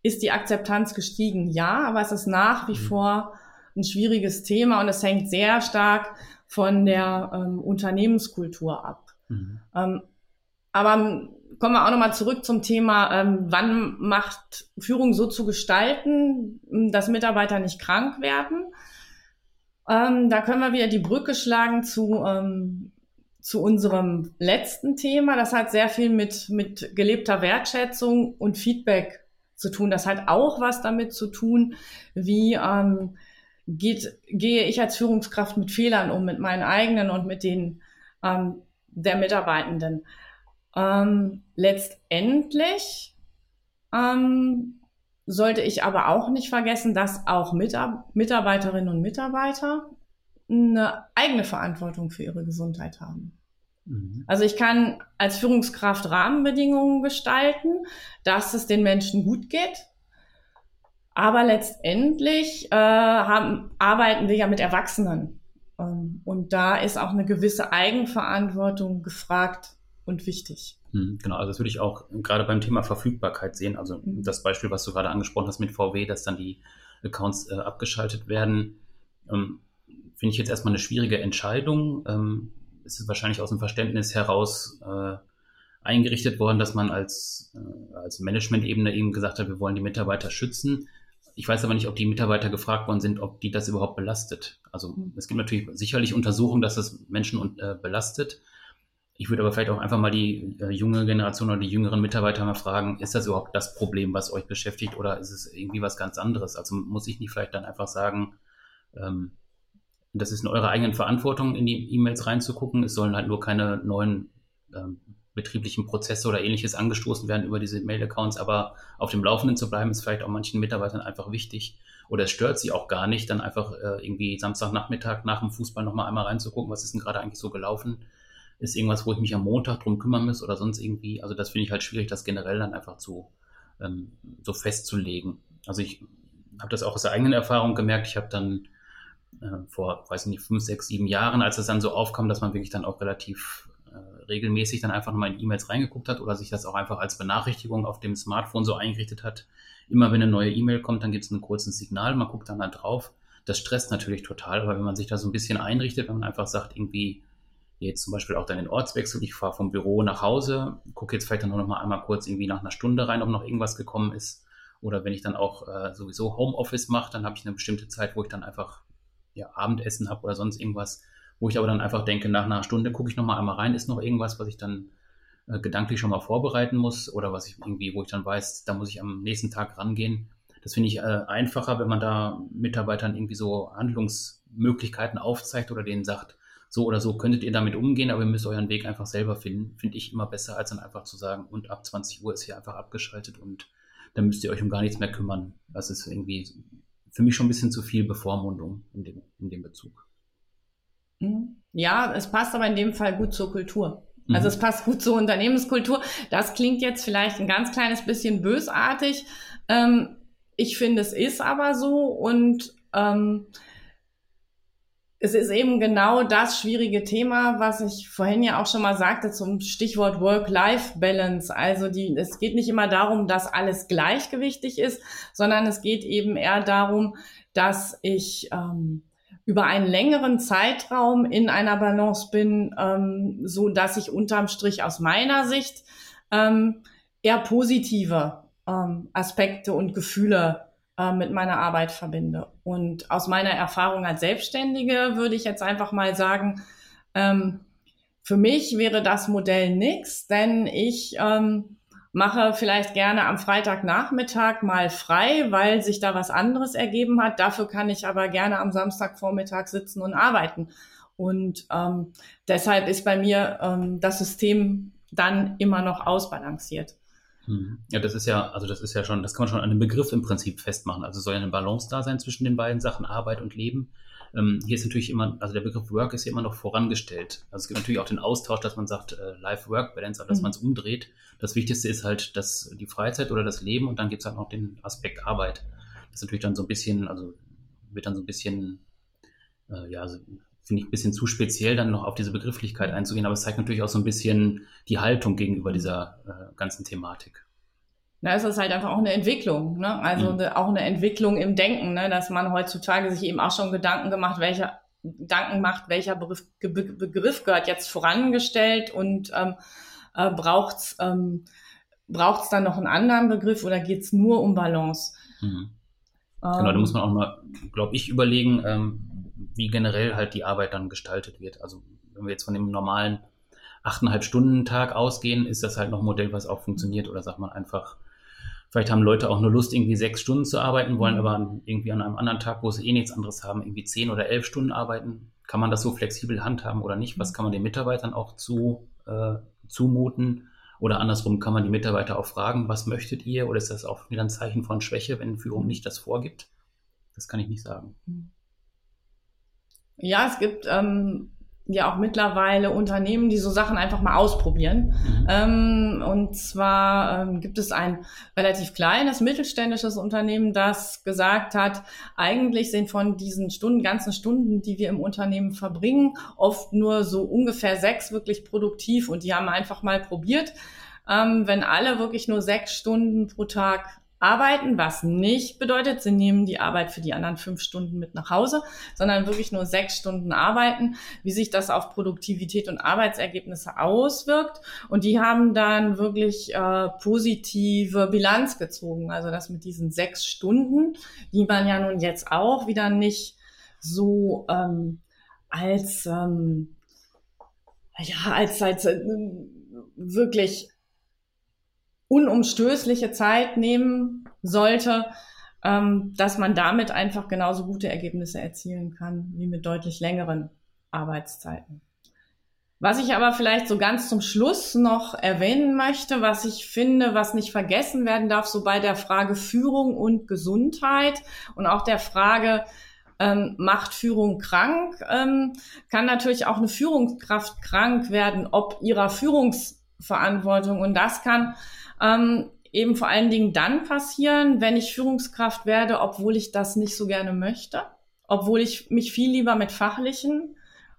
ist die Akzeptanz gestiegen? Ja, aber es ist nach wie mhm. vor ein schwieriges Thema und es hängt sehr stark von der ähm, Unternehmenskultur ab. Mhm. Ähm, aber kommen wir auch nochmal zurück zum Thema, ähm, wann macht Führung so zu gestalten, dass Mitarbeiter nicht krank werden. Ähm, da können wir wieder die Brücke schlagen zu, ähm, zu unserem letzten Thema. Das hat sehr viel mit, mit gelebter Wertschätzung und Feedback zu tun. Das hat auch was damit zu tun, wie ähm, geht, gehe ich als Führungskraft mit Fehlern um, mit meinen eigenen und mit denen ähm, der Mitarbeitenden. Ähm, letztendlich ähm, sollte ich aber auch nicht vergessen, dass auch Mitarbeiterinnen und Mitarbeiter eine eigene Verantwortung für ihre Gesundheit haben. Mhm. Also ich kann als Führungskraft Rahmenbedingungen gestalten, dass es den Menschen gut geht, aber letztendlich äh, haben, arbeiten wir ja mit Erwachsenen. Ähm, und da ist auch eine gewisse Eigenverantwortung gefragt und wichtig. Hm, genau, also das würde ich auch gerade beim Thema Verfügbarkeit sehen. Also mhm. das Beispiel, was du gerade angesprochen hast mit VW, dass dann die Accounts äh, abgeschaltet werden, ähm, finde ich jetzt erstmal eine schwierige Entscheidung. Ähm, es ist wahrscheinlich aus dem Verständnis heraus äh, eingerichtet worden, dass man als, äh, als Management-Ebene eben gesagt hat, wir wollen die Mitarbeiter schützen. Ich weiß aber nicht, ob die Mitarbeiter gefragt worden sind, ob die das überhaupt belastet. Also mhm. es gibt natürlich sicherlich Untersuchungen, dass das Menschen äh, belastet. Ich würde aber vielleicht auch einfach mal die äh, junge Generation oder die jüngeren Mitarbeiter mal fragen, ist das überhaupt das Problem, was euch beschäftigt oder ist es irgendwie was ganz anderes? Also muss ich nicht vielleicht dann einfach sagen, ähm, das ist in eurer eigenen Verantwortung, in die E-Mails reinzugucken. Es sollen halt nur keine neuen ähm, betrieblichen Prozesse oder ähnliches angestoßen werden über diese Mail-Accounts, aber auf dem Laufenden zu bleiben, ist vielleicht auch manchen Mitarbeitern einfach wichtig. Oder es stört sie auch gar nicht, dann einfach äh, irgendwie Samstagnachmittag nach dem Fußball nochmal einmal reinzugucken, was ist denn gerade eigentlich so gelaufen? Ist irgendwas, wo ich mich am Montag drum kümmern muss oder sonst irgendwie? Also das finde ich halt schwierig, das generell dann einfach zu, ähm, so festzulegen. Also ich habe das auch aus der eigenen Erfahrung gemerkt. Ich habe dann äh, vor, weiß nicht, fünf, sechs, sieben Jahren, als es dann so aufkam, dass man wirklich dann auch relativ regelmäßig dann einfach nochmal in E-Mails reingeguckt hat oder sich das auch einfach als Benachrichtigung auf dem Smartphone so eingerichtet hat. Immer wenn eine neue E-Mail kommt, dann gibt es ein kurzes Signal, man guckt dann da drauf. Das stresst natürlich total, aber wenn man sich da so ein bisschen einrichtet, wenn man einfach sagt, irgendwie, jetzt zum Beispiel auch dann den Ortswechsel, ich fahre vom Büro nach Hause, gucke jetzt vielleicht dann noch mal einmal kurz irgendwie nach einer Stunde rein, ob noch irgendwas gekommen ist. Oder wenn ich dann auch äh, sowieso Homeoffice mache, dann habe ich eine bestimmte Zeit, wo ich dann einfach ja, Abendessen habe oder sonst irgendwas wo ich aber dann einfach denke, nach einer Stunde gucke ich nochmal einmal rein, ist noch irgendwas, was ich dann äh, gedanklich schon mal vorbereiten muss oder was ich irgendwie, wo ich dann weiß, da muss ich am nächsten Tag rangehen. Das finde ich äh, einfacher, wenn man da Mitarbeitern irgendwie so Handlungsmöglichkeiten aufzeigt oder denen sagt, so oder so könntet ihr damit umgehen, aber ihr müsst euren Weg einfach selber finden. Finde ich immer besser, als dann einfach zu sagen, und ab 20 Uhr ist hier einfach abgeschaltet und dann müsst ihr euch um gar nichts mehr kümmern. Das ist irgendwie für mich schon ein bisschen zu viel Bevormundung in dem, in dem Bezug. Mhm. Ja, es passt aber in dem Fall gut zur Kultur. Also mhm. es passt gut zur Unternehmenskultur. Das klingt jetzt vielleicht ein ganz kleines bisschen bösartig. Ähm, ich finde, es ist aber so und ähm, es ist eben genau das schwierige Thema, was ich vorhin ja auch schon mal sagte zum Stichwort Work-Life-Balance. Also die, es geht nicht immer darum, dass alles gleichgewichtig ist, sondern es geht eben eher darum, dass ich ähm, über einen längeren Zeitraum in einer Balance bin, ähm, so dass ich unterm Strich aus meiner Sicht ähm, eher positive ähm, Aspekte und Gefühle äh, mit meiner Arbeit verbinde. Und aus meiner Erfahrung als Selbstständige würde ich jetzt einfach mal sagen, ähm, für mich wäre das Modell nix, denn ich ähm, mache vielleicht gerne am Freitagnachmittag mal frei, weil sich da was anderes ergeben hat. Dafür kann ich aber gerne am Samstagvormittag sitzen und arbeiten. Und ähm, deshalb ist bei mir ähm, das System dann immer noch ausbalanciert. Hm. Ja, das ist ja, also das ist ja schon, das kann man schon an dem Begriff im Prinzip festmachen. Also soll ja eine Balance da sein zwischen den beiden Sachen, Arbeit und Leben. Ähm, hier ist natürlich immer, also der Begriff Work ist ja immer noch vorangestellt. Also es gibt natürlich auch den Austausch, dass man sagt, äh, Life-Work-Balance, dass mhm. man es umdreht. Das Wichtigste ist halt das, die Freizeit oder das Leben und dann gibt es halt noch den Aspekt Arbeit. Das ist natürlich dann so ein bisschen, also wird dann so ein bisschen, äh, ja, also finde ich ein bisschen zu speziell, dann noch auf diese Begrifflichkeit einzugehen, aber es zeigt natürlich auch so ein bisschen die Haltung gegenüber dieser äh, ganzen Thematik. Na, es ist halt einfach auch eine Entwicklung, ne? also mhm. auch eine Entwicklung im Denken, ne? dass man heutzutage sich eben auch schon Gedanken gemacht, welcher Gedanken macht, welcher Begriff, Begriff gehört jetzt vorangestellt und ähm, äh, braucht es ähm, braucht's dann noch einen anderen Begriff oder geht es nur um Balance? Mhm. Genau, da muss man auch mal, glaube ich, überlegen, ähm, wie generell halt die Arbeit dann gestaltet wird. Also wenn wir jetzt von dem normalen achteinhalb Stunden Tag ausgehen, ist das halt noch ein Modell, was auch funktioniert oder sagt man einfach, vielleicht haben Leute auch nur Lust, irgendwie sechs Stunden zu arbeiten, wollen mhm. aber irgendwie an einem anderen Tag, wo sie eh nichts anderes haben, irgendwie zehn oder elf Stunden arbeiten. Kann man das so flexibel handhaben oder nicht? Was kann man den Mitarbeitern auch zu, äh, zumuten? Oder andersrum kann man die Mitarbeiter auch fragen, was möchtet ihr? Oder ist das auch wieder ein Zeichen von Schwäche, wenn Führung nicht das vorgibt? Das kann ich nicht sagen. Mhm. Ja, es gibt ähm, ja auch mittlerweile Unternehmen, die so Sachen einfach mal ausprobieren. Mhm. Ähm, und zwar ähm, gibt es ein relativ kleines mittelständisches Unternehmen, das gesagt hat, eigentlich sind von diesen Stunden, ganzen Stunden, die wir im Unternehmen verbringen, oft nur so ungefähr sechs wirklich produktiv. Und die haben einfach mal probiert, ähm, wenn alle wirklich nur sechs Stunden pro Tag arbeiten, was nicht bedeutet, sie nehmen die Arbeit für die anderen fünf Stunden mit nach Hause, sondern wirklich nur sechs Stunden arbeiten, wie sich das auf Produktivität und Arbeitsergebnisse auswirkt. Und die haben dann wirklich äh, positive Bilanz gezogen. Also das mit diesen sechs Stunden, die man ja nun jetzt auch wieder nicht so ähm, als ähm, ja als als äh, wirklich unumstößliche Zeit nehmen sollte, ähm, dass man damit einfach genauso gute Ergebnisse erzielen kann wie mit deutlich längeren Arbeitszeiten. Was ich aber vielleicht so ganz zum Schluss noch erwähnen möchte, was ich finde, was nicht vergessen werden darf, so bei der Frage Führung und Gesundheit und auch der Frage, ähm, macht Führung krank, ähm, kann natürlich auch eine Führungskraft krank werden, ob ihrer Führungsverantwortung. Und das kann ähm, eben vor allen Dingen dann passieren, wenn ich Führungskraft werde, obwohl ich das nicht so gerne möchte, obwohl ich mich viel lieber mit fachlichen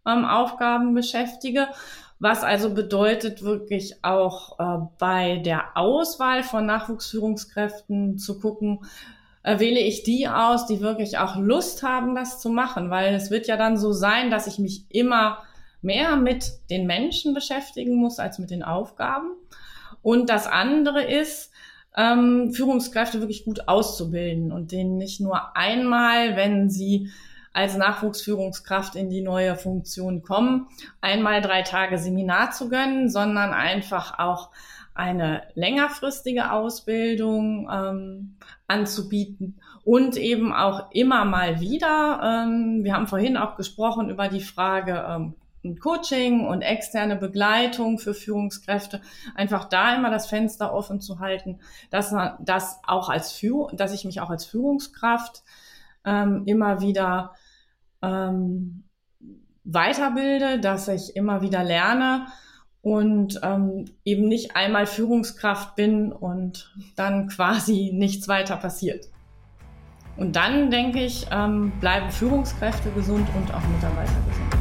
ähm, Aufgaben beschäftige. Was also bedeutet wirklich auch äh, bei der Auswahl von Nachwuchsführungskräften zu gucken, äh, wähle ich die aus, die wirklich auch Lust haben, das zu machen, weil es wird ja dann so sein, dass ich mich immer mehr mit den Menschen beschäftigen muss als mit den Aufgaben. Und das andere ist, ähm, Führungskräfte wirklich gut auszubilden und denen nicht nur einmal, wenn sie als Nachwuchsführungskraft in die neue Funktion kommen, einmal drei Tage Seminar zu gönnen, sondern einfach auch eine längerfristige Ausbildung ähm, anzubieten und eben auch immer mal wieder. Ähm, wir haben vorhin auch gesprochen über die Frage, ähm, Coaching und externe Begleitung für Führungskräfte, einfach da immer das Fenster offen zu halten, dass man das auch als Führung, dass ich mich auch als Führungskraft ähm, immer wieder ähm, weiterbilde, dass ich immer wieder lerne und ähm, eben nicht einmal Führungskraft bin und dann quasi nichts weiter passiert. Und dann, denke ich, ähm, bleiben Führungskräfte gesund und auch Mitarbeiter gesund.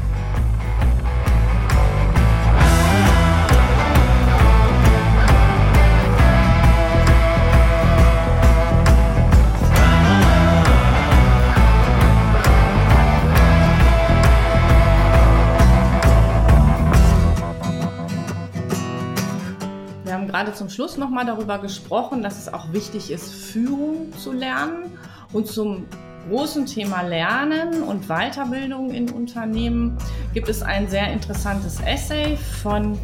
Zum Schluss nochmal darüber gesprochen, dass es auch wichtig ist, Führung zu lernen. Und zum großen Thema Lernen und Weiterbildung in Unternehmen gibt es ein sehr interessantes Essay von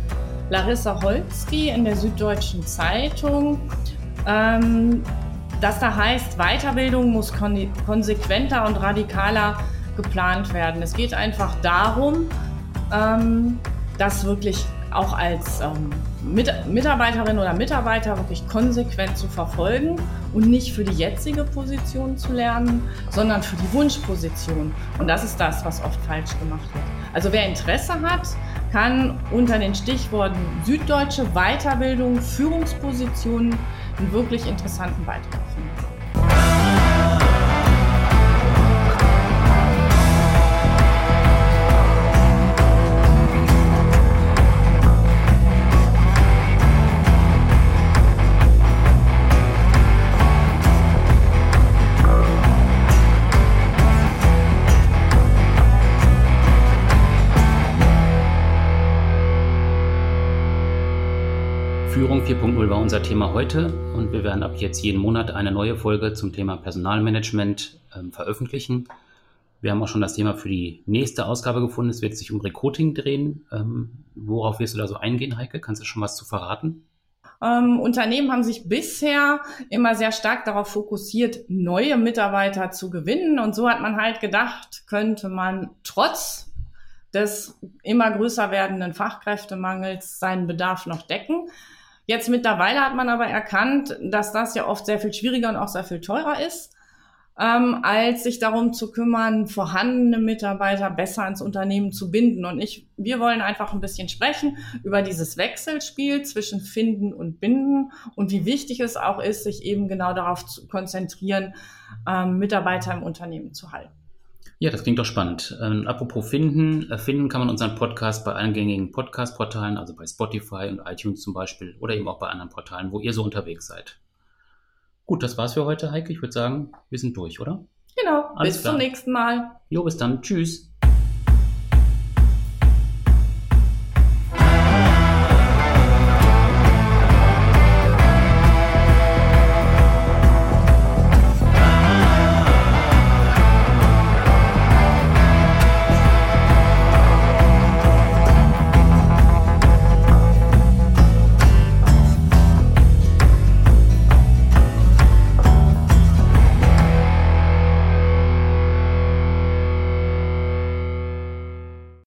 Larissa Holzki in der Süddeutschen Zeitung, ähm, das da heißt, Weiterbildung muss kon konsequenter und radikaler geplant werden. Es geht einfach darum, ähm, das wirklich auch als ähm, Mitarbeiterinnen oder Mitarbeiter wirklich konsequent zu verfolgen und nicht für die jetzige Position zu lernen, sondern für die Wunschposition. Und das ist das, was oft falsch gemacht wird. Also wer Interesse hat, kann unter den Stichworten Süddeutsche Weiterbildung, Führungspositionen einen wirklich interessanten Beitrag Führung 4.0 war unser Thema heute und wir werden ab jetzt jeden Monat eine neue Folge zum Thema Personalmanagement ähm, veröffentlichen. Wir haben auch schon das Thema für die nächste Ausgabe gefunden. Es wird sich um Recruiting drehen. Ähm, worauf wirst du da so eingehen, Heike? Kannst du schon was zu verraten? Ähm, Unternehmen haben sich bisher immer sehr stark darauf fokussiert, neue Mitarbeiter zu gewinnen. Und so hat man halt gedacht, könnte man trotz des immer größer werdenden Fachkräftemangels seinen Bedarf noch decken. Jetzt mittlerweile hat man aber erkannt, dass das ja oft sehr viel schwieriger und auch sehr viel teurer ist, ähm, als sich darum zu kümmern, vorhandene Mitarbeiter besser ins Unternehmen zu binden. Und ich, wir wollen einfach ein bisschen sprechen über dieses Wechselspiel zwischen Finden und Binden und wie wichtig es auch ist, sich eben genau darauf zu konzentrieren, ähm, Mitarbeiter im Unternehmen zu halten. Ja, das klingt doch spannend. Ähm, apropos finden, äh, finden kann man unseren Podcast bei allen gängigen Podcast-Portalen, also bei Spotify und iTunes zum Beispiel oder eben auch bei anderen Portalen, wo ihr so unterwegs seid. Gut, das war's für heute, Heike. Ich würde sagen, wir sind durch, oder? Genau. Alles bis klar. zum nächsten Mal. Jo, bis dann. Tschüss.